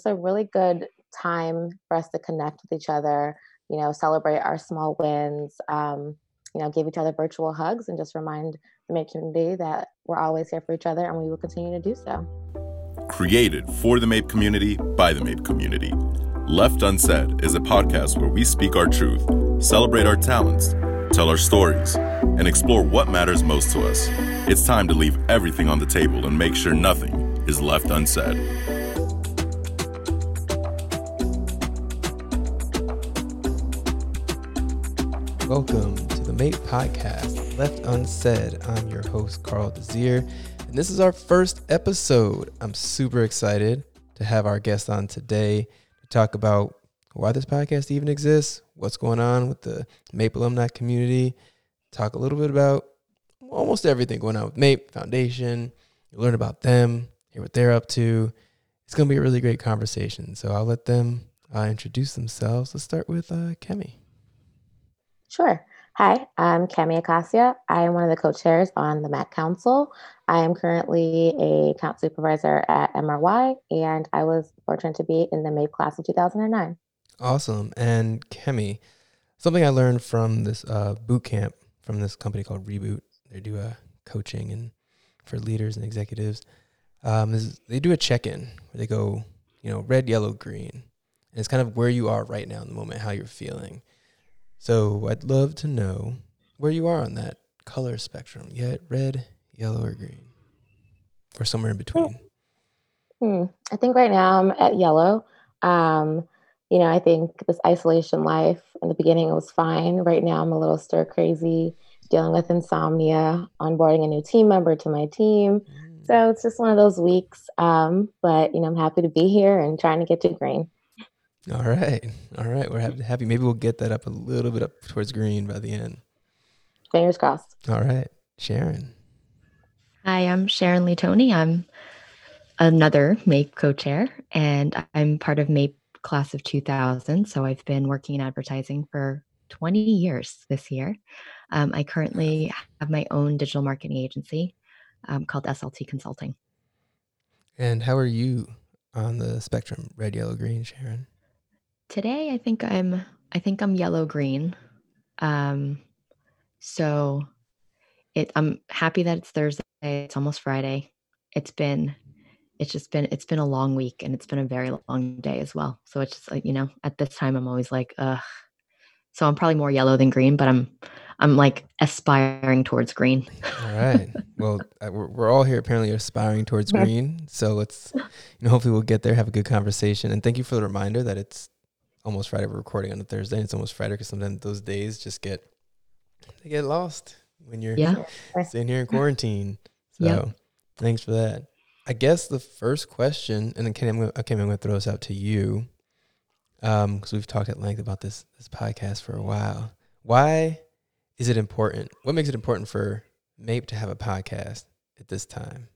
It's a really good time for us to connect with each other, you know, celebrate our small wins, um, you know, give each other virtual hugs and just remind the MAPE community that we're always here for each other and we will continue to do so. Created for the MAPE community by the MAPE community. Left Unsaid is a podcast where we speak our truth, celebrate our talents, tell our stories, and explore what matters most to us. It's time to leave everything on the table and make sure nothing is left unsaid. Welcome to the MAPE Podcast, Left Unsaid. I'm your host, Carl Desir, and this is our first episode. I'm super excited to have our guest on today to talk about why this podcast even exists, what's going on with the MAPE alumni community, talk a little bit about almost everything going on with MAPE Foundation. You learn about them, hear what they're up to. It's going to be a really great conversation. So I'll let them uh, introduce themselves. Let's start with uh, Kemi. Sure. Hi, I'm Kemi Acacia. I am one of the co-chairs on the MAC Council. I am currently a count supervisor at MRY, and I was fortunate to be in the MAPE class of 2009. Awesome. And Kemi, something I learned from this uh, boot camp from this company called Reboot. They do a uh, coaching and for leaders and executives. Um, is they do a check-in where they go, you know, red, yellow, green, and it's kind of where you are right now in the moment, how you're feeling. So I'd love to know where you are on that color spectrum. Yet red, yellow, or green, or somewhere in between. Hmm. I think right now I'm at yellow. Um, you know, I think this isolation life in the beginning it was fine. Right now I'm a little stir crazy, dealing with insomnia, onboarding a new team member to my team. Mm. So it's just one of those weeks. Um, but you know, I'm happy to be here and trying to get to green. All right. All right. We're happy, happy. Maybe we'll get that up a little bit up towards green by the end. Fingers crossed. All right. Sharon. Hi, I'm Sharon Lee Tony. I'm another MAPE co chair, and I'm part of MAPE class of 2000. So I've been working in advertising for 20 years this year. Um, I currently have my own digital marketing agency um, called SLT Consulting. And how are you on the spectrum, red, yellow, green, Sharon? Today, I think I'm I think I'm yellow green. Um, so it I'm happy that it's Thursday. It's almost Friday. It's been it's just been it's been a long week and it's been a very long day as well. So it's just like, you know, at this time I'm always like, ugh. So I'm probably more yellow than green, but I'm I'm like aspiring towards green. all right. Well, we're, we're all here apparently aspiring towards green. So let's, you know, hopefully we'll get there, have a good conversation. And thank you for the reminder that it's almost Friday. We're recording on a Thursday. And it's almost Friday because sometimes those days just get they get lost when you're yeah. sitting here in quarantine. So yep. thanks for that. I guess the first question, and then Kenny, I'm gonna, okay, I'm going to throw this out to you, because um, we've talked at length about this this podcast for a while. Why is it important? What makes it important for MAPE to have a podcast at this time?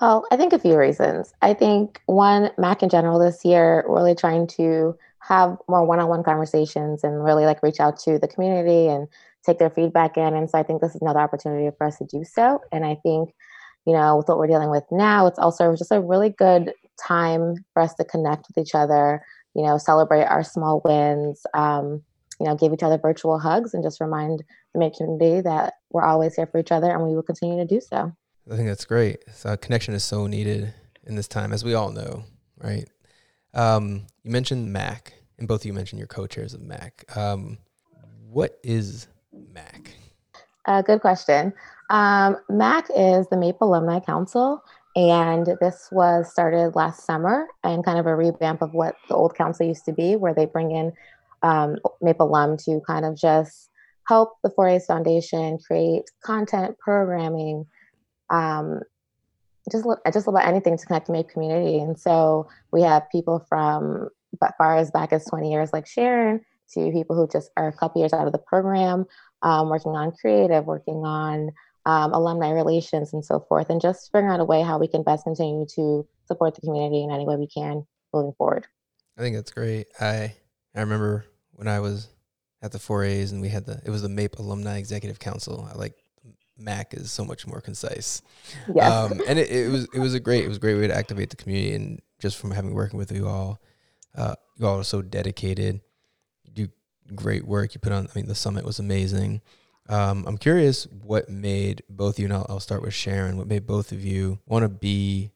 Well, I think a few reasons. I think one, Mac in general this year, really trying to have more one-on-one conversations and really like reach out to the community and take their feedback in. And so I think this is another opportunity for us to do so. And I think, you know, with what we're dealing with now, it's also just a really good time for us to connect with each other, you know, celebrate our small wins, um, you know, give each other virtual hugs and just remind the MAPE community that we're always here for each other and we will continue to do so. I think that's great. So connection is so needed in this time, as we all know, right? Um, you mentioned Mac, and both of you mentioned your co-chairs of Mac. Um, what is Mac? Uh, good question. Um, MAC is the MAPE Alumni Council, and this was started last summer and kind of a revamp of what the old council used to be, where they bring in um, MAPE alum to kind of just help the 4A's Foundation create content, programming, um, just just about anything to connect the MAPE community. And so we have people from as far as back as 20 years, like Sharon, to people who just are a couple years out of the program, um, working on creative, working on um, alumni relations, and so forth, and just figuring out a way how we can best continue to support the community in any way we can moving forward. I think that's great. I I remember when I was at the 4As and we had the it was the MAPE Alumni Executive Council. I like Mac is so much more concise. Yeah. Um, and it, it was it was a great it was a great way to activate the community and just from having working with you all. Uh, you all are so dedicated. You do great work. You put on. I mean, the summit was amazing. Um, I'm curious what made both of you, and I'll, I'll start with Sharon, what made both of you want to be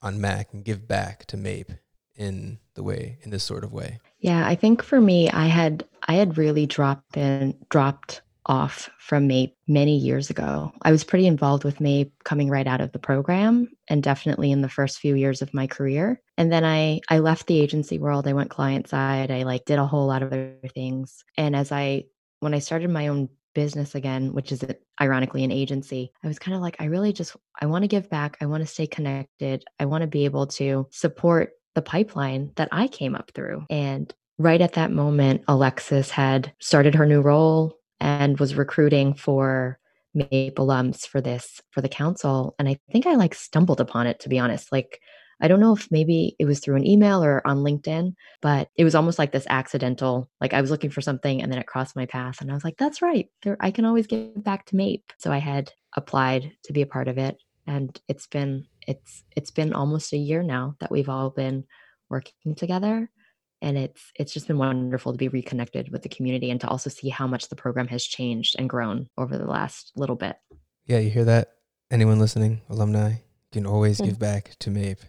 on MAC and give back to MAPE in the way, in this sort of way? Yeah, I think for me, I had I had really dropped in dropped off from MAPE many years ago. I was pretty involved with MAPE coming right out of the program and definitely in the first few years of my career. And then I I left the agency world. I went client side. I like did a whole lot of other things. And as I when I started my own business again, which is ironically an agency, I was kind of like, I really just, I want to give back. I want to stay connected. I want to be able to support the pipeline that I came up through. And right at that moment, Alexis had started her new role and was recruiting for MAPE lumps for this, for the council. And I think I like stumbled upon it, to be honest. Like, I don't know if maybe it was through an email or on LinkedIn, but it was almost like this accidental, like I was looking for something and then it crossed my path. And I was like, that's right. There, I can always get back to MAPE. So I had applied to be a part of it. And it's been, it's, it's been almost a year now that we've all been working together. And it's, it's just been wonderful to be reconnected with the community and to also see how much the program has changed and grown over the last little bit. Yeah. You hear that? Anyone listening, alumni, can always mm-hmm. give back to MAPE.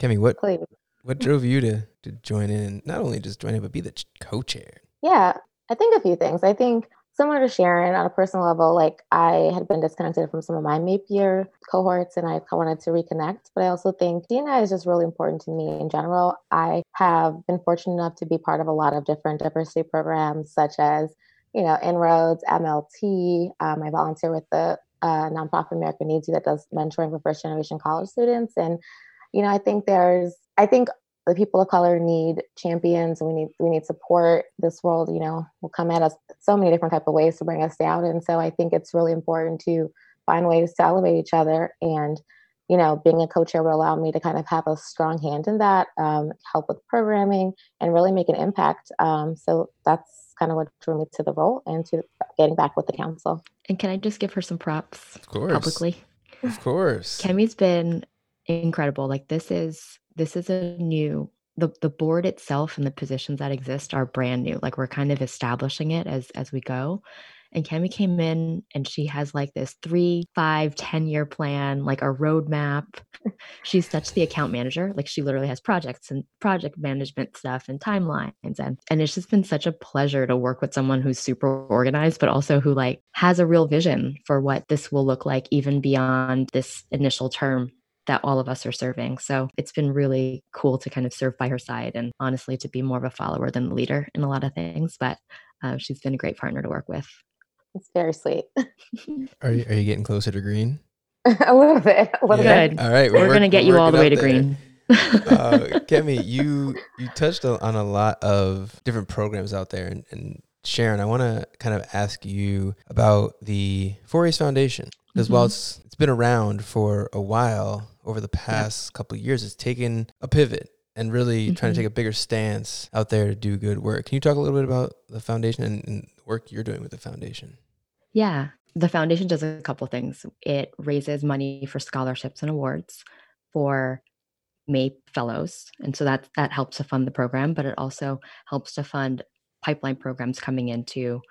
Kemi, what Please. what drove you to to join in? Not only just join in, but be the co-chair. Yeah, I think a few things. I think similar to Sharon on a personal level, like I had been disconnected from some of my MAPE year cohorts and I wanted to reconnect. But I also think DNI is just really important to me in general. I have been fortunate enough to be part of a lot of different diversity programs, such as, you know, Inroads, MLT. Um, I volunteer with the uh, nonprofit America Needs You that does mentoring for first generation college students. And you know, I think there's, I think the people of color need champions and we need we need support. This world you know will come at us so many different type of ways to bring us down. And so i think it's really important to find ways to elevate each other. And you know being a co-chair would allow me to kind of have a strong hand in that um, help with programming and really make an impact. Um, so that's kind of what drew me to the role and to getting back with the council. And can i just give her some props of course. publicly? Of course. Kemi's been incredible. Like this is this is a new the the board itself and the positions that exist are brand new. Like we're kind of establishing it as as we go. And Kemi came in and she has like this three, five, ten year plan, like a roadmap. She's such the account manager. Like she literally has projects and project management stuff and timelines. And and it's just been such a pleasure to work with someone who's super organized, but also who like has a real vision for what this will look like even beyond this initial term that all of us are serving. So it's been really cool to kind of serve by her side and honestly to be more of a follower than the leader in a lot of things. But uh, she's been a great partner to work with. It's very sweet. are you are you getting closer to green? a little bit. A little yeah. Good. All right, we're, we're going to get you all the way to there. green. uh, Kemi, you you touched on a lot of different programs out there, and, and Sharon, I want to kind of ask you about the 4A's Foundation, as mm-hmm. well as it's been around for a while over the past yeah. couple years. has taken a pivot and really mm-hmm. trying to mm-hmm. take a bigger stance out there to do good work. Can you talk a little bit about the foundation and, and work you're doing with the foundation? Yeah, the foundation does a couple things. It raises money for scholarships and awards for MAPE fellows, and so that that helps to fund the program. But it also helps to fund pipeline programs coming into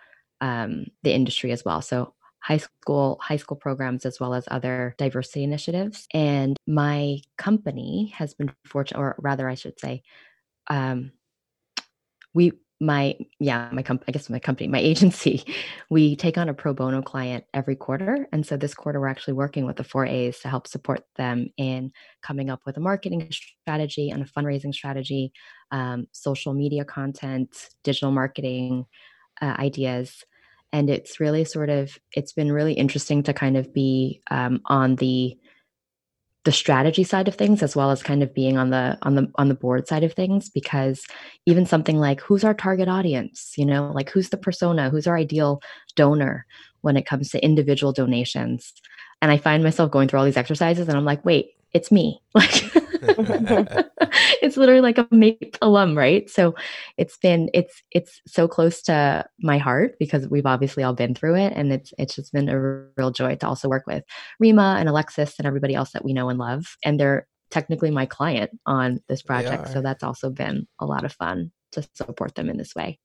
um, the industry as well. So high school high school programs as well as other diversity initiatives. And my company has been fortunate or rather i should say um, we my yeah my company i guess my company my agency we take on a pro bono client every quarter. And so this quarter we're actually working with the 4a's to help support them in coming up with a marketing strategy and a fundraising strategy um, social media content digital marketing uh, ideas and it's really sort of it's been really interesting to kind of be um, on the the strategy side of things as well as kind of being on the on the on the board side of things because even something like who's our target audience? You know like who's the persona? Who's our ideal donor when it comes to individual donations? And i find myself going through all these exercises and i'm like wait it's me. Like it's literally like a MAPE alum, right? So it's been it's it's so close to my heart because we've obviously all been through it, and it's it's just been a real joy to also work with Rima and Alexis and everybody else that we know and love. And they're technically my client on this project. So that's also been a lot of fun to support them in this way.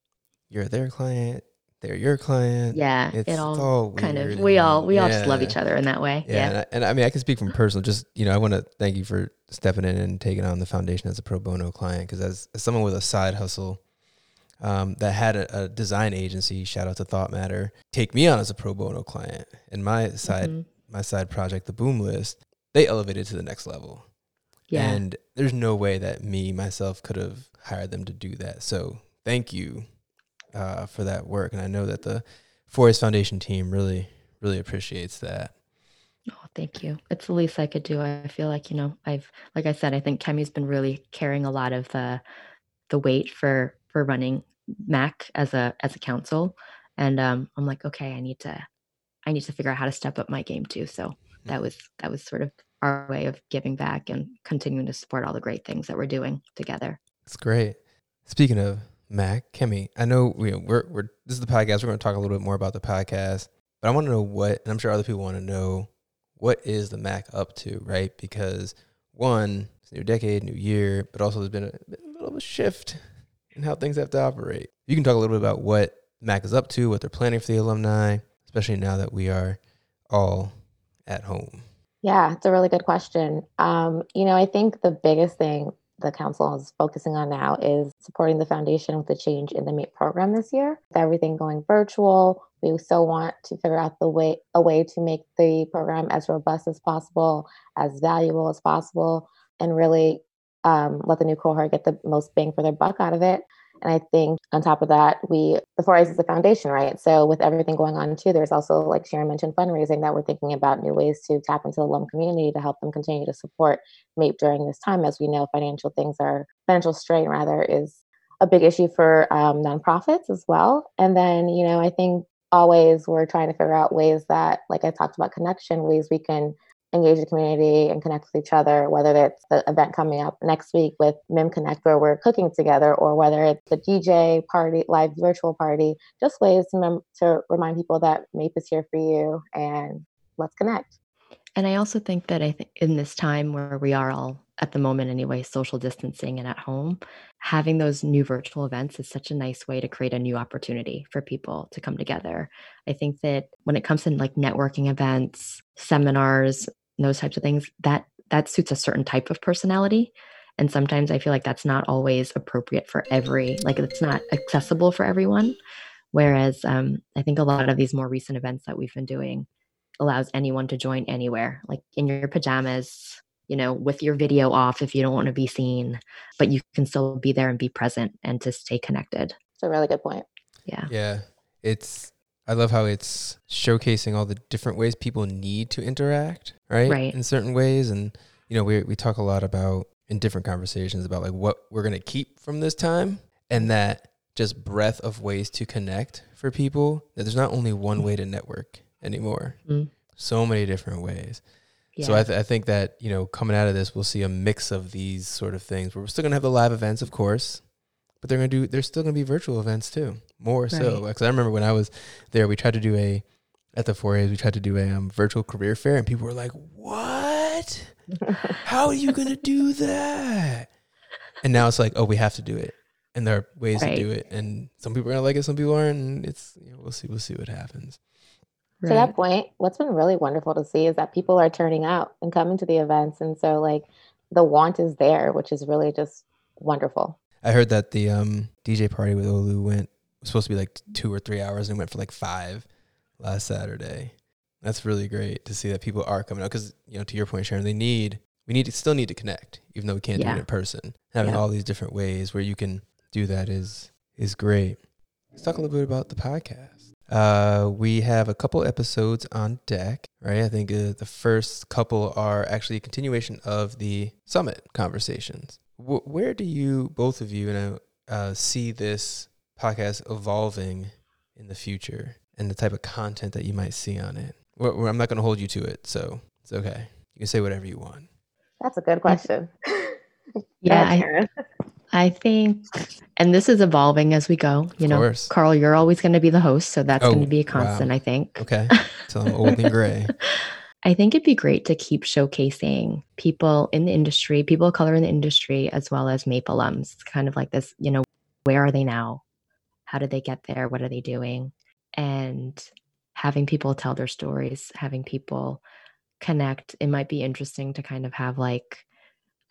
You're their client. They're your client. Yeah, It's, it all all kind of we all we all just love each other in that way. Yeah, Yeah. And, I, and I mean, I can speak from personal. Just you know, I want to thank you for stepping in and taking on the foundation as a pro bono client. Because as, as someone with a side hustle um, that had a, a design agency, shout out to ThoughtMatter, take me on as a pro bono client, and my side Mhm. my side project, the Boom List, they elevated to the next level. Yeah. And there's no way that me myself could have hired them to do that. So thank you uh, for that work, and I know that the 4A's Foundation team really really appreciates that. Oh, thank you. It's the least I could do. I feel like, you know, I've like I said, I think Kemi's been really carrying a lot of the the weight for for running Mac as a as a council. And um I'm like, okay, I need to I need to figure out how to step up my game too. So that was that was sort of our way of giving back and continuing to support all the great things that we're doing together. It's great. Speaking of Mac, Kemi, I know we, we're we're this is the podcast. We're going to talk a little bit more about the podcast, but I want to know what, and I'm sure other people want to know what is the Mac up to, right? Because one, it's new decade, new year, but also there's been a, a little of a shift in how things have to operate. You can talk a little bit about what Mac is up to, what they're planning for the alumni, especially now that we are all at home. Yeah, it's a really good question. Um, you know, I think the biggest thing the council is focusing on now is supporting the foundation with the change in the MAPE program this year. With everything going virtual, we still want to figure out the way a way to make the program as robust as possible, as valuable as possible, and really um, let the new cohort get the most bang for their buck out of it. And I think on top of that, we the 4As is the foundation, right? So with everything going on too, there's also like Sharon mentioned fundraising that we're thinking about new ways to tap into the alum community to help them continue to support MAPE during this time. As we know, financial things are financial strain rather is a big issue for um, nonprofits as well. And then you know, I think always we're trying to figure out ways that, like I talked about connection, ways we can engage the community and connect with each other, whether it's the event coming up next week with MIM Connect where we're cooking together, or whether it's the DJ party, live virtual party, just ways to, mem- to remind people that MAPE is here for you and let's connect. And I also think that I think in this time where we are all at the moment anyway, social distancing and at home, having those new virtual events is such a nice way to create a new opportunity for people to come together. I think that when it comes to like networking events, seminars, and those types of things, that that suits a certain type of personality. And sometimes I feel like that's not always appropriate for every, like it's not accessible for everyone. Whereas um, I think a lot of these more recent events that we've been doing allows anyone to join anywhere, like in your pajamas, you know, with your video off if you don't want to be seen, but you can still be there and be present and to stay connected. It's a really good point. Yeah. Yeah. It's I love how it's showcasing all the different ways people need to interact, right? Right. In certain ways. And you know, we we talk a lot about in different conversations about like what we're gonna keep from this time and that just breadth of ways to connect for people. That there's not only one way to network anymore. Mm. So many different ways. Yeah. So I, th- I think that you know coming out of this, we'll see a mix of these sort of things. We're still gonna have the live events, of course, but they're gonna do. There's still gonna be virtual events too, more so. Because I remember when I was there, we tried to do a at the 4As, we tried to do a um, virtual career fair, and people were like, "What? How are you gonna do that?" And now it's like, "Oh, we have to do it." And there are ways Right. to do it, and some people are gonna like it, some people aren't, and it's you know, we'll see, we'll see what happens. To that point, what's been really wonderful to see is that people are turning out and coming to the events. And so, like, the want is there, which is really just wonderful. I heard that the um, DJ party with Olu went was supposed to be like two or three hours and it went for like five last Saturday. That's really great to see that people are coming out because you know to your point, Sharon, they need we need to still need to connect even though we can't do it in person. Having Yeah. all these different ways where you can do that is is great. Let's talk a little bit about the podcast. Uh, we have a couple episodes on deck, right? I think uh, the first couple are actually a continuation of the summit conversations. Wh- where do you, both of you, you know, uh, see this podcast evolving in the future and the type of content that you might see on it? Well, well, I'm not going to hold you to it, so it's okay. You can say whatever you want. That's a good question. Yeah, I- I think, and this is evolving as we go. You Of know, course. Carl, you're always going to be the host, so that's Oh, going to be a wow. constant, I think. Okay. So I'm old and gray. I think it'd be great to keep showcasing people in the industry, people of color in the industry, as well as MAPE alums. It's kind of like this, you know, where are they now? How did they get there? What are they doing? And having people tell their stories, having people connect. It might be interesting to kind of have like,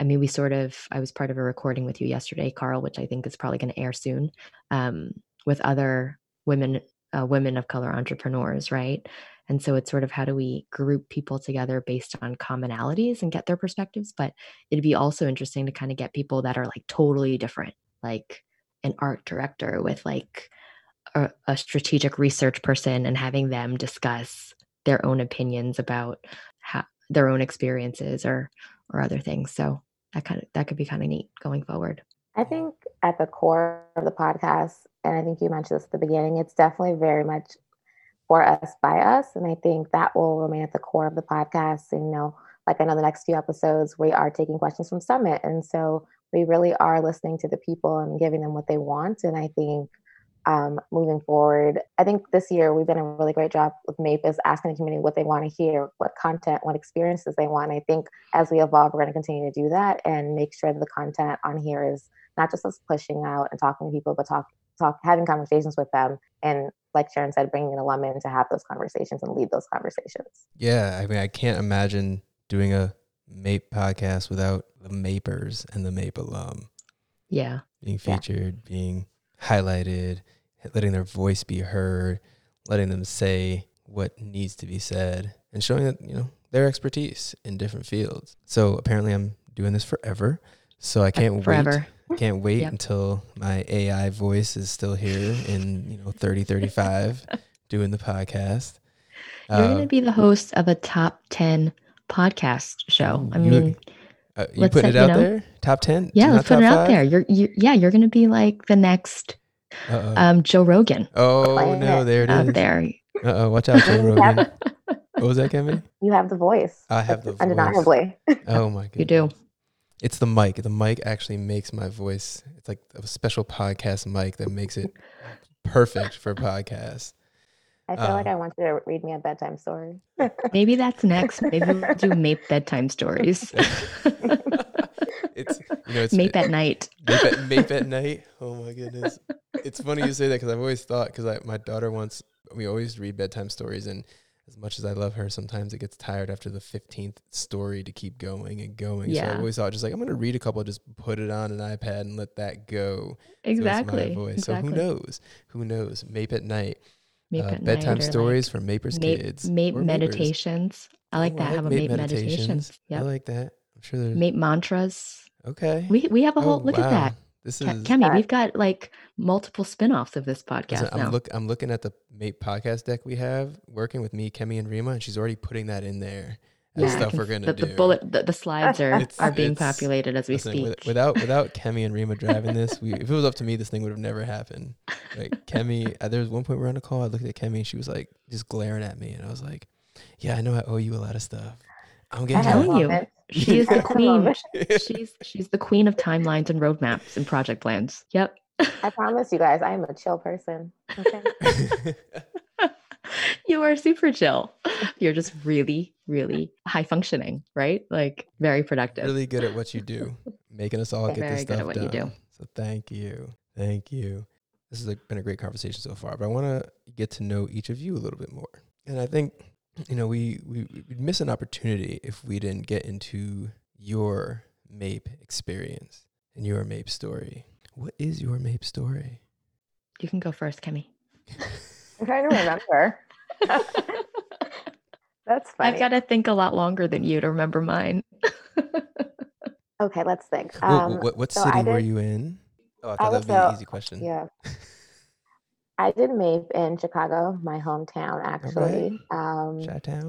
I mean, we sort of, I was part of a recording with you yesterday, Carl, which I think is probably going to air soon, um, with other women, uh, women of color entrepreneurs, right? And so it's sort of how do we group people together based on commonalities and get their perspectives. But it'd be also interesting to kind of get people that are like totally different, like an art director with like a, a strategic research person and having them discuss their own opinions about how, their own experiences or or other things. So that kind of that could be kind of neat going forward. I think at the core of the podcast, and I think you mentioned this at the beginning, it's definitely very much for us by us. And I think that will remain at the core of the podcast. And, you know, like I know the next few episodes, we are taking questions from Summit. And so we really are listening to the people and giving them what they want. And I think um, moving forward, I think this year we've done a really great job with MAPE is asking the community what they want to hear, what content, what experiences they want. I think as we evolve, we're going to continue to do that and make sure that the content on here is not just us pushing out and talking to people, but talk, talk, having conversations with them and like Sharon said, bringing an alum in to have those conversations and lead those conversations. Yeah, I mean, I can't imagine doing a MAPE podcast without the MAPers and the MAPE alum. Yeah. Being featured, yeah. being highlighted, letting their voice be heard, letting them say what needs to be said, and showing that, you know, their expertise in different fields. So apparently I'm doing this forever. So I can't forever. wait can't wait yep. until my AI voice is still here in, you know, 30, 35 doing the podcast. You're uh, going to be the host of a top 10 podcast show. I mean, uh, you put it out you know, there? Top 10? Yeah, let's put it out five? there. You're, you yeah, you're going to be like the next um, Joe Rogan. Oh, no, there it out is. there. Uh-oh, watch out, Joe Rogan. what was that, Kemi? You have the voice. I have the voice. Undeniably. Oh, my god. You do. It's the mic. The mic actually makes my voice. It's like a special podcast mic that makes it perfect for podcasts. I feel um, like I want you to read me a bedtime story. maybe that's next. Maybe we'll do MAPE bedtime stories. it's you know it's MAPE at night. MAPE at, MAPE at night. Oh my goodness! It's funny you say that because I've always thought because my daughter wants we always read bedtime stories and as much as I love her, sometimes it gets tired after the 15th story to keep going and going. Yeah. So I always thought just like, I'm going to read a couple, just put it on an iPad and let that go. Exactly. So, exactly. so who knows? Who knows? Mape at night. Mape uh, at bedtime night stories like from Mapers Mape, Kids. Mape meditations. I like oh, that. I like Have a Mape, meditations. meditations. Yep. I like that. I'm sure there's Mape mantras. Okay. We we have a whole oh, look wow. at that. This is Kemi. We've got like multiple spin-offs of this podcast. Listen, I'm look. I'm looking at the mate podcast deck we have working with me, Kemi, and Rima, and she's already putting that in there. Yeah, stuff we're gonna the, do. The bullet, the, the slides are are being populated as we listen, speak. without without Kemi and Rima driving this, we if it was up to me, this thing would have never happened. Like Kemi, uh, there was one point we were on a call. I looked at Kemi, and she was like just glaring at me, and I was like, "Yeah, I know I owe you a lot of stuff. I'm getting telling you." She is the queen. she's she's the queen of timelines and roadmaps and project plans. Yep. I promise you guys, I am a chill person. Okay. you are super chill. You're just really, really high functioning, right? Like very productive. Really good at what you do, making us all get very this stuff done. Do. So thank you, thank you. This has been a great conversation so far, but I want to get to know each of you a little bit more. And I think you know, we, we would miss an opportunity if we didn't get into your MAPE experience and your MAPE story. What is your MAPE story? You can go first, Kemi. I'm trying to remember. That's funny. I've got to think a lot longer than you to remember mine. okay, let's think. Um, what, what, what so city did, were you in? Oh, I thought that would be an easy question. Yeah. I did MAPE in Chicago, my hometown, actually. Um.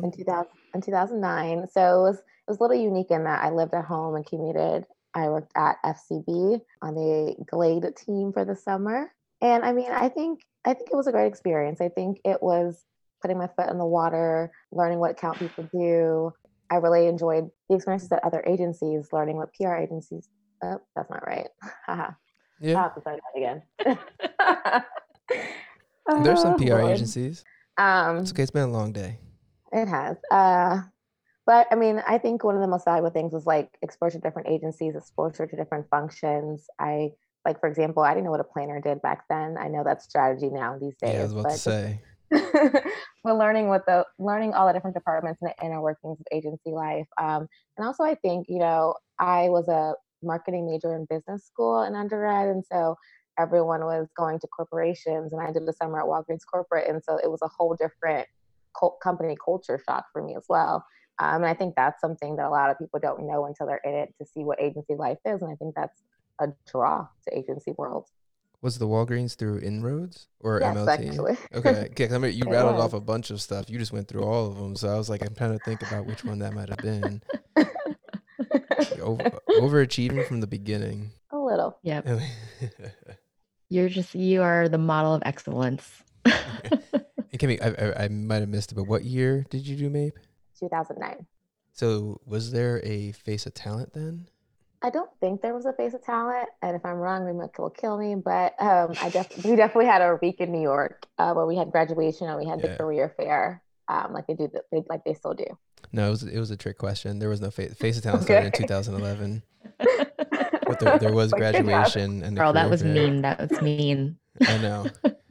In 2000, in 2009. So it was it was a little unique in that I lived at home and commuted. I worked at FCB on the Glade team for the summer, and I mean, I think I think it was a great experience. I think it was putting my foot in the water, learning what count people do. I really enjoyed the experiences at other agencies, learning what PR agencies. Oh, that's not right. yeah. I'll have to start that again. There's some PR oh, agencies. Um, it's okay. It's been a long day. It has. Uh, but I mean, I think one of the most valuable things was like exposure to different agencies, exposure to different functions. I like, for example, I didn't know what a planner did back then. I know that's strategy now these days. Yeah, I was about to say. but learning what the learning all the different departments and the inner workings of agency life. Um, and also, I think you know, I was a marketing major in business school in undergrad, and so everyone was going to corporations, and I did the summer at Walgreens corporate, and so it was a whole different company culture shock for me as well. Um, and I think that's something that a lot of people don't know until they're in it to see what agency life is. And I think that's a draw to agency world. Was the Walgreens through Inroads or yes, MLT? Actually. Okay, okay. I mean, you rattled off a bunch of stuff. You just went through all of them, so I was like, I'm trying to think about which one that might have been. Over, overachieving from the beginning. A little. Yep. You're just you are the model of excellence. Kimmy, I, I, I might have missed it, but what year did you do MAPE? 2009. So was there a face of talent then? I don't think there was a face of talent, and if I'm wrong, they might will kill me. But um, I def- we definitely had a week in New York uh, where we had graduation and we had yeah. the career fair, um, like they do, the, they, like they still do. No, it was it was a trick question. There was no face. Face of talent started in 2011, but there, there was graduation and. Girl, that was fair. mean. That was mean. I know.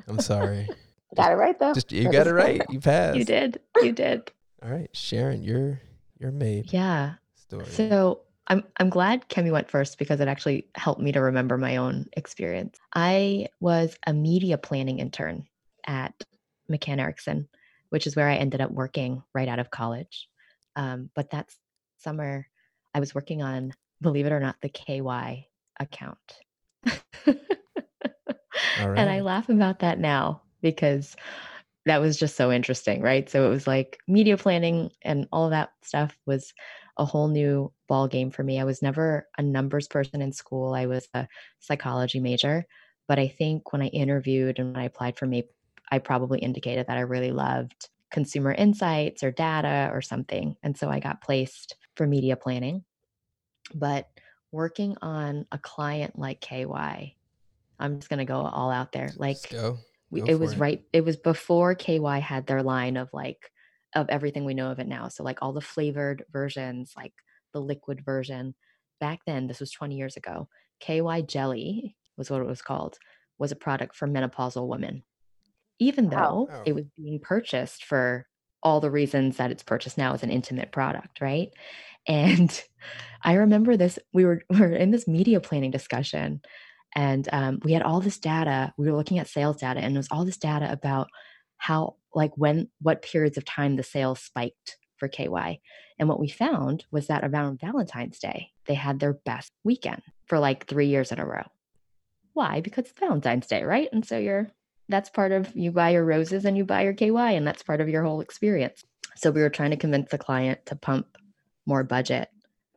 I'm sorry. got it right though. Just you got it right. You passed. You did. You did. All right, Sharon, you're you're made. Yeah. Story. So I'm I'm glad Kemi went first because it actually helped me to remember my own experience. I was a media planning intern at McCann Erickson, which is where I ended up working right out of college. Um, but that summer, I was working on, believe it or not, the KY account. And I laugh about that now because that was just so interesting, right? So it was like media planning and all that stuff was a whole new ball game for me. I was never a numbers person in school. I was a psychology major, but I think when I interviewed and when I applied for me, I probably indicated that I really loved consumer insights or data or something. And so I got placed for media planning. But working on a client like KY, I'm just going to go all out there. Like we, it was it. right it was before ky had their line of like of everything we know of it now so like all the flavored versions like the liquid version back then this was 20 years ago ky jelly was what it was called was a product for menopausal women even though oh. it was being purchased for all the reasons that it's purchased now as an intimate product right and i remember this we were we were in this media planning discussion and um, we had all this data we were looking at sales data and it was all this data about how like when what periods of time the sales spiked for ky and what we found was that around valentine's day they had their best weekend for like three years in a row. Why? Because it's valentine's day right? And so you're that's part of you buy your roses and you buy your ky and that's part of your whole experience. So we were trying to convince the client to pump more budget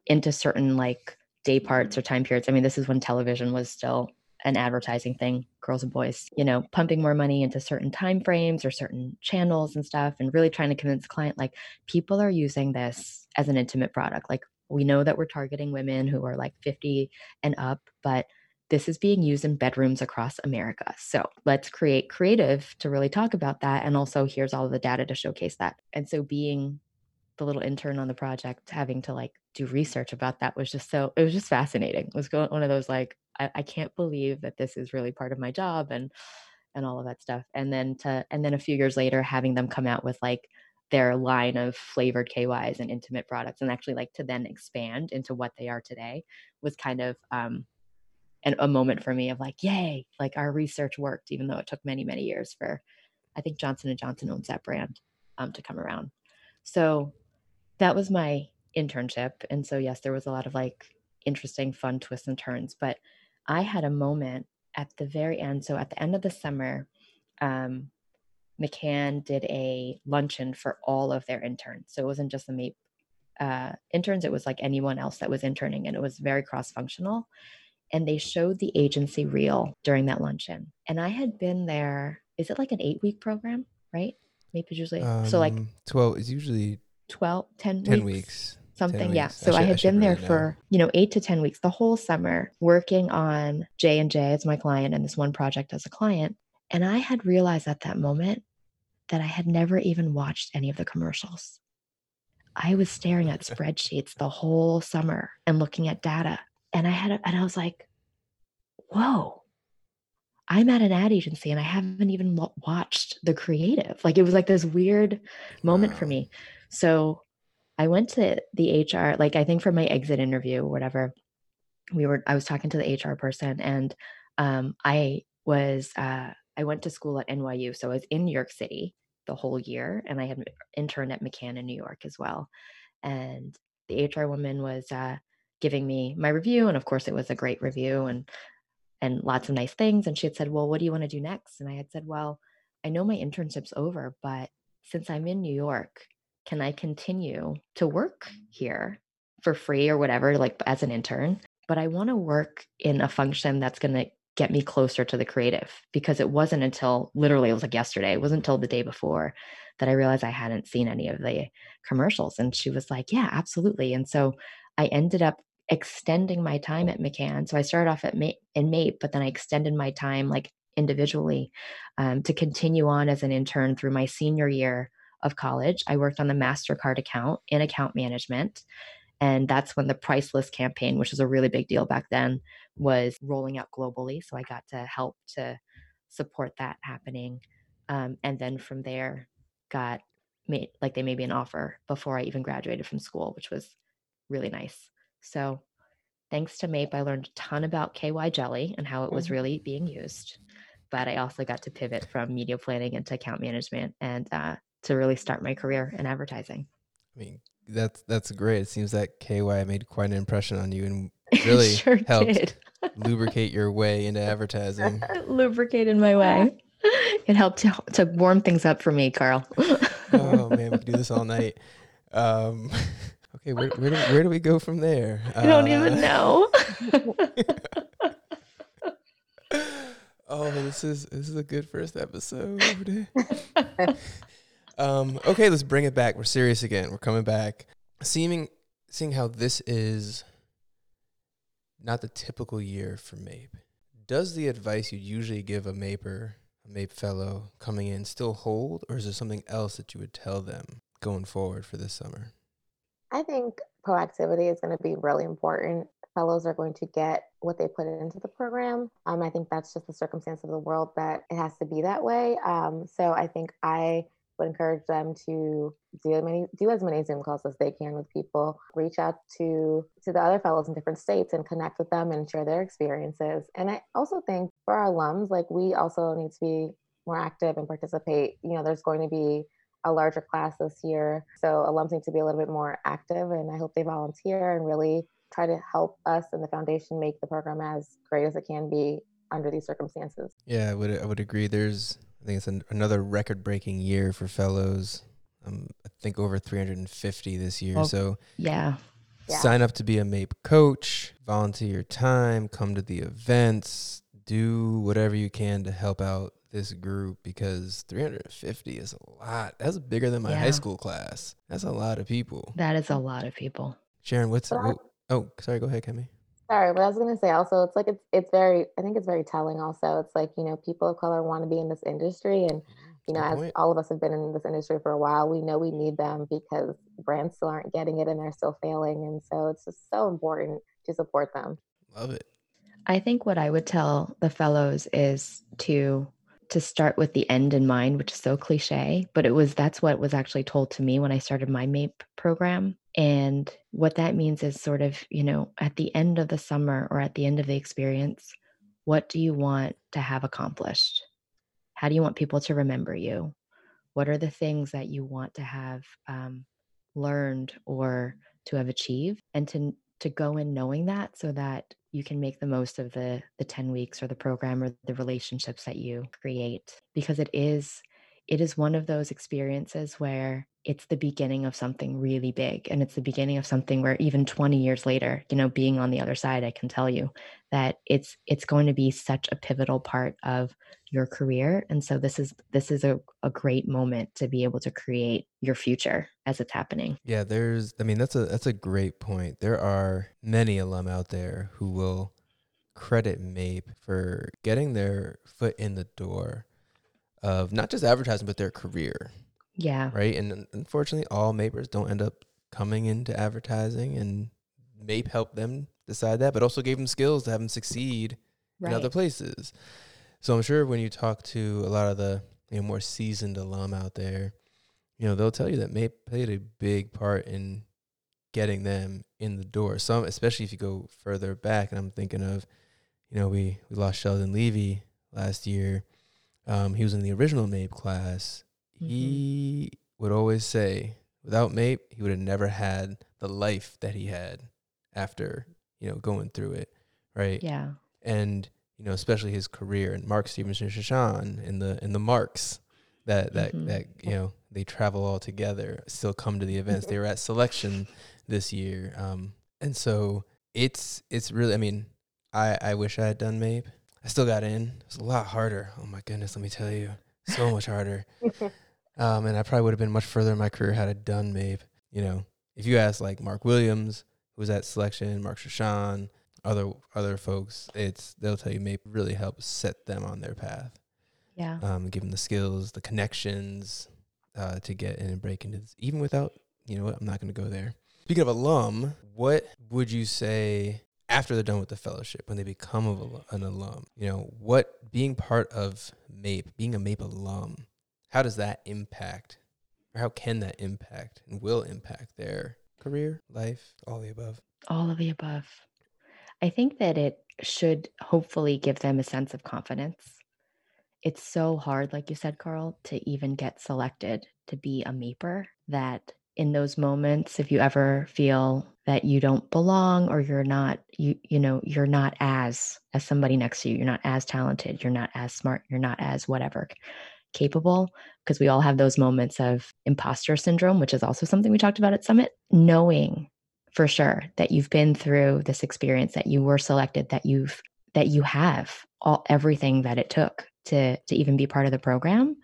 into certain like day parts mm-hmm. or time periods. I mean, this is when television was still an advertising thing, girls and boys, you know, pumping more money into certain time frames or certain channels and stuff, and really trying to convince client like people are using this as an intimate product. Like we know that we're targeting women who are like 50 and up, but this is being used in bedrooms across America. So let's create creative to really talk about that. And also, here's all of the data to showcase that. And so, being the little intern on the project having to like do research about that was just so it was just fascinating. It was going one of those like I, I can't believe that this is really part of my job and and all of that stuff. And then to and then a few years later having them come out with like their line of flavored KYs and intimate products and actually like to then expand into what they are today was kind of um and a moment for me of like yay like our research worked even though it took many many years for I think Johnson and Johnson owns that brand um to come around. So that was my internship. And so, yes, there was a lot of like interesting, fun twists and turns. But I had a moment at the very end. So, at the end of the summer, um, McCann did a luncheon for all of their interns. So, it wasn't just the MAPE uh, interns, it was like anyone else that was interning, and it was very cross functional. And they showed the agency reel during that luncheon. And I had been there, is it like an eight week program, right? MAPE is usually um, so like 12 is usually 12, 10, 10 weeks. weeks something 10 yeah weeks. so i, should, I had I been there for you know eight to ten weeks the whole summer working on j and j as my client and this one project as a client and i had realized at that moment that i had never even watched any of the commercials I was staring at spreadsheets the whole summer and looking at data. And I had, a, and I was like, whoa, I'm at an ad agency and I haven't even watched the creative. Like it was like this weird moment wow. for me. So I went to the HR, like I think for my exit interview whatever, we were, I was talking to the HR person and um, I was, uh, I went to school at NYU. So I was in New York City the whole year and I had interned at McCann in New York as well. And the HR woman was uh, giving me my review. And of course, it was a great review and, and lots of nice things. And she had said, Well, what do you want to do next? And I had said, Well, I know my internship's over, but since I'm in New York, can I continue to work here for free or whatever, like as an intern? But I want to work in a function that's going to get me closer to the creative because it wasn't until literally it was like yesterday it wasn't until the day before that i realized i hadn't seen any of the commercials and she was like yeah absolutely and so i ended up extending my time at mccann so i started off at Ma- in mape but then i extended my time like individually um, to continue on as an intern through my senior year of college i worked on the mastercard account in account management and that's when the priceless campaign which was a really big deal back then was rolling out globally. So I got to help to support that happening. Um, and then from there, got made like they made me an offer before I even graduated from school, which was really nice. So thanks to MAPE, I learned a ton about KY jelly and how it was mm-hmm. really being used. But I also got to pivot from media planning into account management and uh, to really start my career in advertising. I mean, that's that's great. It seems that KY made quite an impression on you and really sure helped lubricate your way into advertising. Lubricated my way. It helped to, to warm things up for me, Carl. oh man, we could do this all night. Um, okay, where, where, do, where do we go from there? I don't uh, even know. oh, this is this is a good first episode. Um, okay, let's bring it back. We're serious again. We're coming back. Seeming seeing how this is not the typical year for MAPE. Does the advice you usually give a MAPer, a MAPE fellow coming in, still hold, or is there something else that you would tell them going forward for this summer? I think proactivity is going to be really important. Fellows are going to get what they put into the program. Um, I think that's just the circumstance of the world that it has to be that way. Um, so I think I would encourage them to do as many do as many Zoom calls as they can with people. Reach out to to the other fellows in different states and connect with them and share their experiences. And I also think for our alums, like we also need to be more active and participate. You know, there's going to be a larger class this year, so alums need to be a little bit more active. And I hope they volunteer and really try to help us and the foundation make the program as great as it can be under these circumstances. Yeah, I would I would agree. There's I think it's an, another record-breaking year for fellows. Um, I think over 350 this year. Oh, so yeah. Sign up to be a MAPE coach, volunteer your time, come to the events, do whatever you can to help out this group because 350 is a lot. That's bigger than my yeah. high school class. That's a lot of people. That is a lot of people. Sharon, what's what, oh, sorry, go ahead, Kemi. Sorry, but I was gonna say also, it's like it's it's very. I think it's very telling. Also, it's like you know, people of color want to be in this industry, and mm-hmm. you know, as point. all of us have been in this industry for a while, we know we need them because brands still aren't getting it and they're still failing, and so it's just so important to support them. Love it. I think what I would tell the fellows is to to start with the end in mind, which is so cliche, but it was that's what was actually told to me when I started my MAPE program. And what that means is sort of, you know, at the end of the summer or at the end of the experience, what do you want to have accomplished? How do you want people to remember you? What are the things that you want to have um, learned or to have achieved? And to to go in knowing that so that you can make the most of the the 10 weeks or the program or the relationships that you create because it is it is one of those experiences where it's the beginning of something really big and it's the beginning of something where even 20 years later you know being on the other side i can tell you that it's it's going to be such a pivotal part of your career and so this is this is a, a great moment to be able to create your future as it's happening. Yeah there's i mean that's a that's a great point. There are many alum out there who will credit mape for getting their foot in the door of not just advertising but their career yeah right and unfortunately all mapers don't end up coming into advertising, and MAPE helped them decide that, but also gave them skills to have them succeed Right. in other places. So I'm sure when you talk to a lot of the you know, more seasoned alum out there, you know they'll tell you that MAPE played a big part in getting them in the door. Some, especially if you go further back, and I'm thinking of, you know, we we lost Sheldon Levy last year. Um, he was in the original MAPE class. Mhm. He would always say, without MAPE, he would have never had the life that he had after you know going through it, right? Yeah. and you know especially his career and Mark Stevenson Shashan and the and the Marks that that Mhm. that you know they travel all together still come to the events they were at selection this year um and so it's it's really I mean I I wish I had done MAPE I still got in it's a lot harder oh my goodness let me tell you so much harder um and I probably would have been much further in my career had I done MAPE you know if you ask like Mark Williams who was at selection Mark Shashan other other folks, it's they'll tell you MAPE really helped set them on their path. Yeah. Um, give them the skills, the connections, uh, to get in and break into this. Even without, you know what, I'm not going to go there. Speaking of alum, what would you say after they're done with the fellowship when they become of an alum? You know, what being part of MAPE, being a MAPE alum, how does that impact, or how can that impact and will impact their career, life, all the above? All of the above. I think that it should hopefully give them a sense of confidence. It's so hard, like you said, Carl, to even get selected to be a MAPER that in those moments, if you ever feel that you don't belong or you're not, you, you know, you're not as, as somebody next to you, you're not as talented, you're not as smart, you're not as whatever capable, because we all have those moments of imposter syndrome, which is also something we talked about at Summit, knowing for sure that you've been through this experience that you were selected that you've that you have all everything that it took to to even be part of the program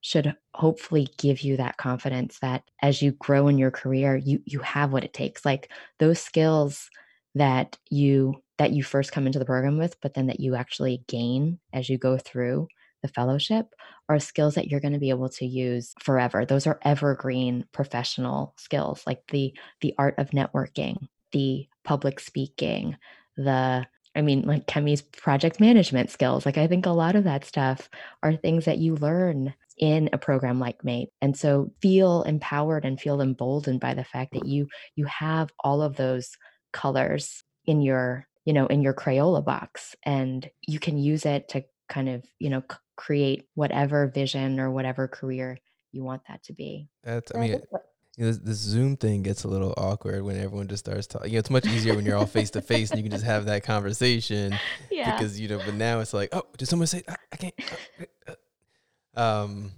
should hopefully give you that confidence that as you grow in your career you you have what it takes. Like those skills that you that you first come into the program with but then that you actually gain as you go through the fellowship are skills that you're going to be able to use forever. Those are evergreen professional skills like the the art of networking the public speaking the i mean like kemi's project management skills. Like i think a lot of that stuff are things that you learn in a program like MAPE. And so feel empowered and feel emboldened by the fact that you you have all of those colors in your you know in your crayola box and you can use it to kind of you know c- create whatever vision or whatever career you want that to be That's, I mean, think what- you know, this, this Zoom thing gets a little awkward when everyone just starts talking. You know, it's much easier when you're all face to face and you can just have that conversation Yeah. because you know. But now it's like, oh, did someone say? "Ah, I can't. uh, uh." Um,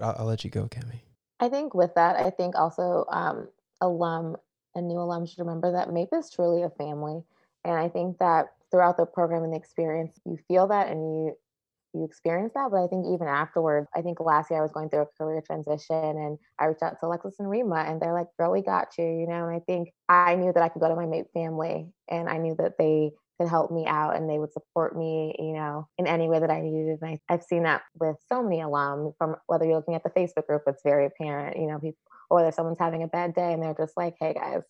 I'll, I'll let you go, Kemi. I think with that, I think also um, alum and new alum should remember that MAPE is truly a family. And I think that throughout the program and the experience, you feel that and you you experience that. But I think even afterwards, I think last year I was going through a career transition and I reached out to Alexis and Rima and they're like, girl, we got you, you know, and I think I knew that I could go to my MAPE family and I knew that they could help me out and they would support me, you know, in any way that I needed. And I, I've seen that with so many alum from whether you're looking at the Facebook group, it's very apparent, you know, people, or whether someone's having a bad day and they're just like, hey guys,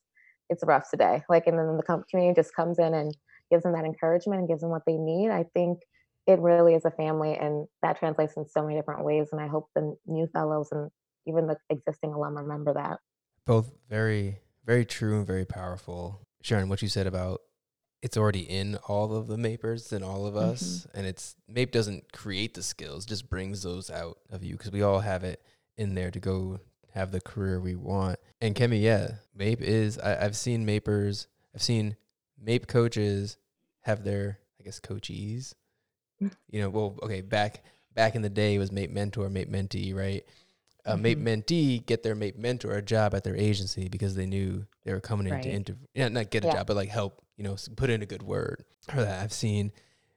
it's rough today. Like, and then the community just comes in and gives them that encouragement and gives them what they need. I think it really is a family and that translates in so many different ways. And I hope the new fellows and even the existing alum remember that. Both very, very true and very powerful. Sharon, what you said about it's already in all of the Mapers and all of mm-hmm. us, and it's Mape doesn't create the skills, just brings those out of you because we all have it in there to go have the career we want. And Kemi, yeah, Mape is. I, I've seen Mapers. I've seen Mape coaches have their, I guess, coachees. You know, well, okay, back back in the day it was MAPE mentor, MAPE mentee, right? Uh, Mape Mhm. mentee get their MAPE mentor a job at their agency because they knew they were coming in to interview, yeah, not get a Yeah. job, but like help, you know, put in a good word. Or that I've seen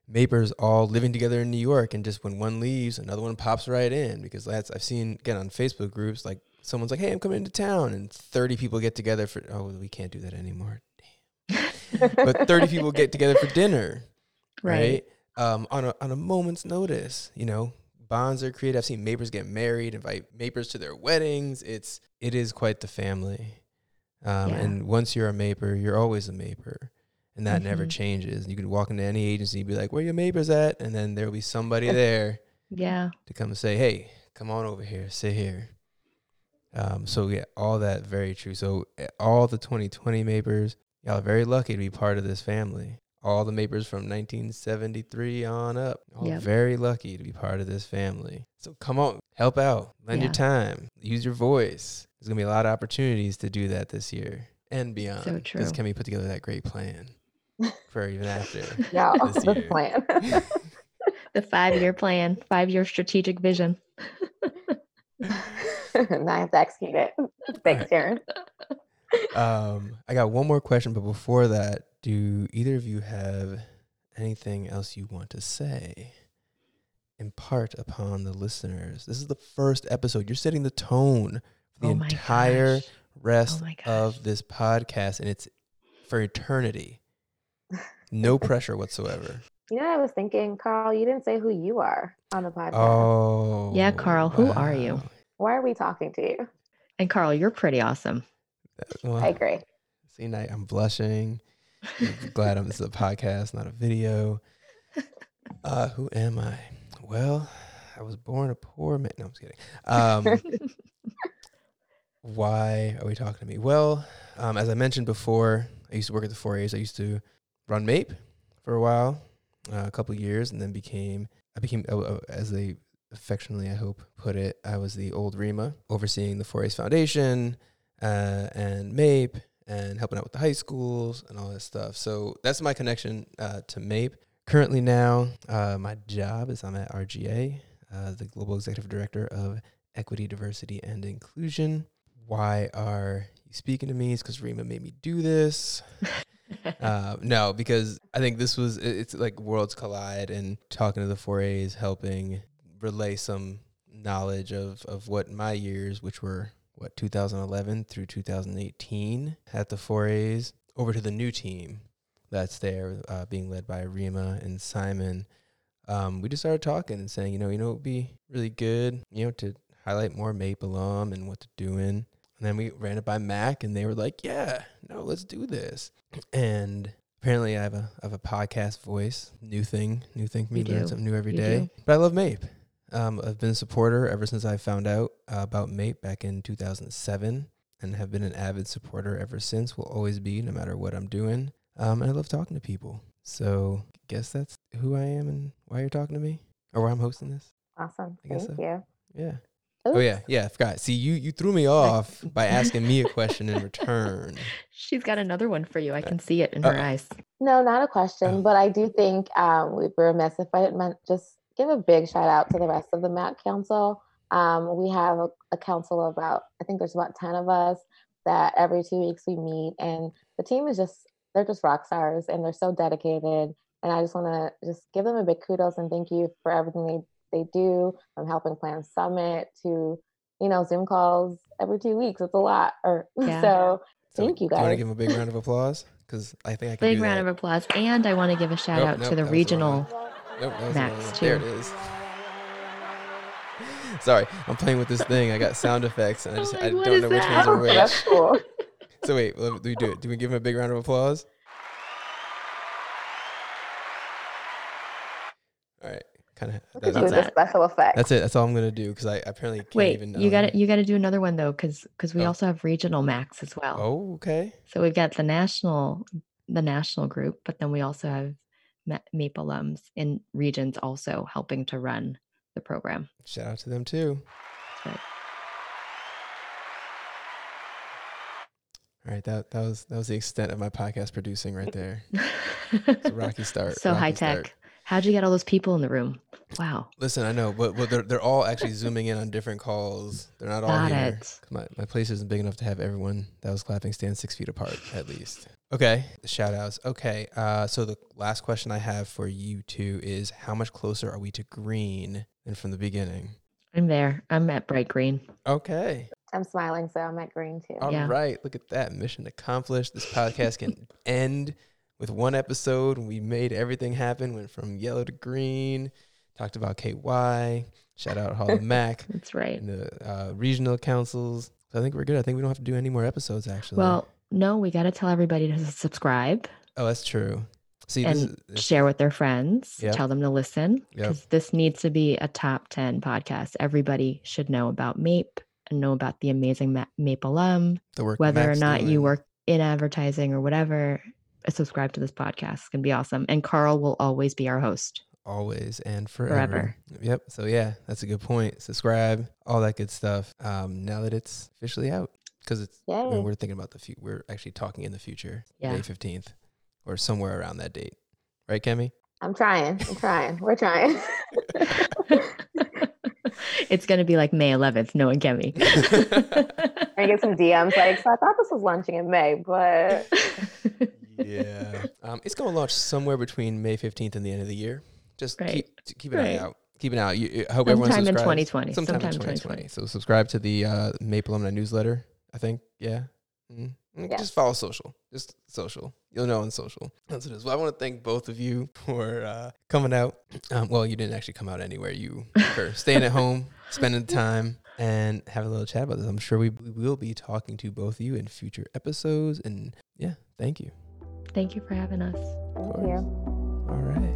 Mapers all living together in New York, and just when one leaves, another one pops right in because that's I've seen again on Facebook groups like someone's like, "Hey, I'm coming into town," and 30 people get together for oh, we can't do that anymore. But 30 people get together for dinner, right? Um, on a on a moment's notice, you know, bonds are created. I've seen Mapers get married, invite Mapers to their weddings. It's it is quite the family. Um, Yeah. And once you're a maper, you're always a maper. And that never Mhm. changes. You can walk into any agency and be like, where your mapers at? And then there'll be somebody there Yeah. to come and say, hey, come on over here, sit here. Um, so, yeah, all that very true. So, eh, all the 2020 mapers, y'all are very lucky to be part of this family. All the mapers from 1973 on up, all Yep. very lucky to be part of this family. So, come on, help out, lend your time, use your voice. There's going to be a lot of opportunities to do that this year and beyond. So true. Because. Kemi put together that great plan for even after. Yeah, the plan. The five year plan, five year strategic vision. now I have to execute it. Thanks, Karen. um, I got one more question, but before that, do either of you have anything else you want to say? Impart upon the listeners. This is the first episode. You're setting the tone for the oh entire gosh. rest Oh of this podcast, and it's for eternity. No pressure whatsoever. You know, what I was thinking, Carl, you didn't say who you are on the podcast. Oh, Yeah, Carl, who are you? Why are we talking to you? And Carl, you're pretty awesome. Well, I agree. See, now I'm blushing. I'm glad I'm, this is a podcast, not a video. Uh, who am I? Well, I was born a poor man. No, I'm just kidding. Um, why are we talking to me? Well, um, as I mentioned before, I used to work at the 4A's. I used to run MAPE for a while, uh, a couple of years, and then became I became uh, as they affectionately I hope put it, I was the old Rima overseeing the 4A's Foundation uh, and MAPE and helping out with the high schools and all that stuff. So that's my connection uh, to MAPE. Currently now, uh, my job is I'm at RGA, uh, the Global Executive Director of Equity, Diversity, and Inclusion. Why are you speaking to me? It's because Rima made me do this. Uh, no, because I think this was it's like worlds collide and talking to the 4As, helping relay some knowledge of of what my years, which were what 2011 through 2018 at the 4As, over to the new team that's there, uh, being led by Rima and Simon. Um, we just started talking and saying, you know, you know, it'd be really good, you know, to highlight more MAPE alum and what they're doing. And then we ran it by Mac, and they were like, "Yeah, no, let's do this." And apparently, I have a I have a podcast voice, new thing, new thing for me. You Learn do. something new every You day. do. But I love MAPE. Um, I've been a supporter ever since I found out uh, about MAPE back in 2007, and have been an avid supporter ever since. Will always be, no matter what I'm doing. Um, and I love talking to people. So, I guess that's who I am and why you're talking to me, or why I'm hosting this. Awesome. I guess Thank so. you. Yeah. Oh yeah, yeah. I forgot. See, you you threw me off by asking me a question in return. She's got another one for you. I can see it in her Uh-oh. eyes. No, not a question, Oh. but I do think um, we'd be remiss if I didn't men- just give a big shout out to the rest of the MAC Council. Um, we have a, a council of about, I think there's about 10 of us that every two weeks we meet, and the team is just, they're just rock stars and they're so dedicated. And I just want to just give them a big kudos and thank you for everything they, they do from helping plan summit to, you know, Zoom calls every two weeks. It's a lot. Or Yeah. so So, Thank you, Do you want to give him a big round of applause? Because I think I can Big do round that. of applause. And I want to give a shout Nope, out nope, to the that the regional. Nope, that was Max. There it is. Sorry, I'm playing with this thing. I got sound effects, and I just like, I don't know which that? ones are which. that's cool. So wait, let- do we do it? Do we give him a big round of applause? All right, kind of. That, that's, that. special effects. that's it. That's all I'm gonna do because I apparently can't Wait, even. you got um, to you got to do another one though, because because we Oh. also have regional max as well. Oh, okay. So we've got the national the national group, but then we also have Ma- MAPE alums in regions also helping to run the program. Shout out to them too. That's All right, that that was that was the extent of my podcast producing right there. It's a rocky start. so rocky high start. Tech. How'd you get all those people in the room? Wow. Listen, I know, but, but they're they're all actually zooming in on different calls. They're not all Got here. it. 'Cause My my place isn't big enough to have everyone that was clapping stand six feet apart at least. Okay, The shout outs. Okay, uh, so the last question I have for you two is how much closer are we to green than from the beginning? I'm there. I'm at bright green. Okay. I'm smiling, so I'm at green too. All right, Yeah. look at that mission accomplished. This podcast can end with one episode. We made everything happen. Went from yellow to green. Talked about KY. Shout out Hall of Mac That's right. and the uh, regional councils. So I think we're good. I think we don't have to do any more episodes actually. Well, no, we got to tell everybody to subscribe oh, that's true. See, and this is, this- share with their friends. Yep. Tell them to listen Yep. because this needs to be a top 10 podcast. Everybody should know about MAPE and know about the amazing Ma- MAPE alum. the work Whether or not you work in advertising or whatever, subscribe to this podcast. It's going to be awesome. And Carl will always be our host. always and forever. Forever. Yep. So yeah, that's a good point. Subscribe, all that good stuff. Um, now that it's officially out, because it's I mean, we're thinking about the future. We're actually talking in the future, Yeah. May fifteenth, or somewhere around that date, right, Kemi? I'm trying. I'm trying. We're trying. it's going to be like May 11th. No one get me. I get some DMs like, so I thought this was launching in May, but yeah. Um, it's going to launch somewhere between May fifteenth and the end of the year. Just Right. keep keep an eye out. Keep an eye out. You, I hope everyone Sometime in 2020. Sometime, Sometime in in 2020. 2020. So subscribe to the uh, MAPE Alumni newsletter. I think. Yeah. Mm. Yes. Just follow social. Just social. You'll know on social. That's what it is. Well, I want to thank both of you for uh, coming out. Um, well, you didn't actually come out anywhere. You were staying at home, spending time, and have a little chat about this. I'm sure we, we will be talking to both of you in future episodes. And yeah, thank you. Thank you for having us. Thank you. All right.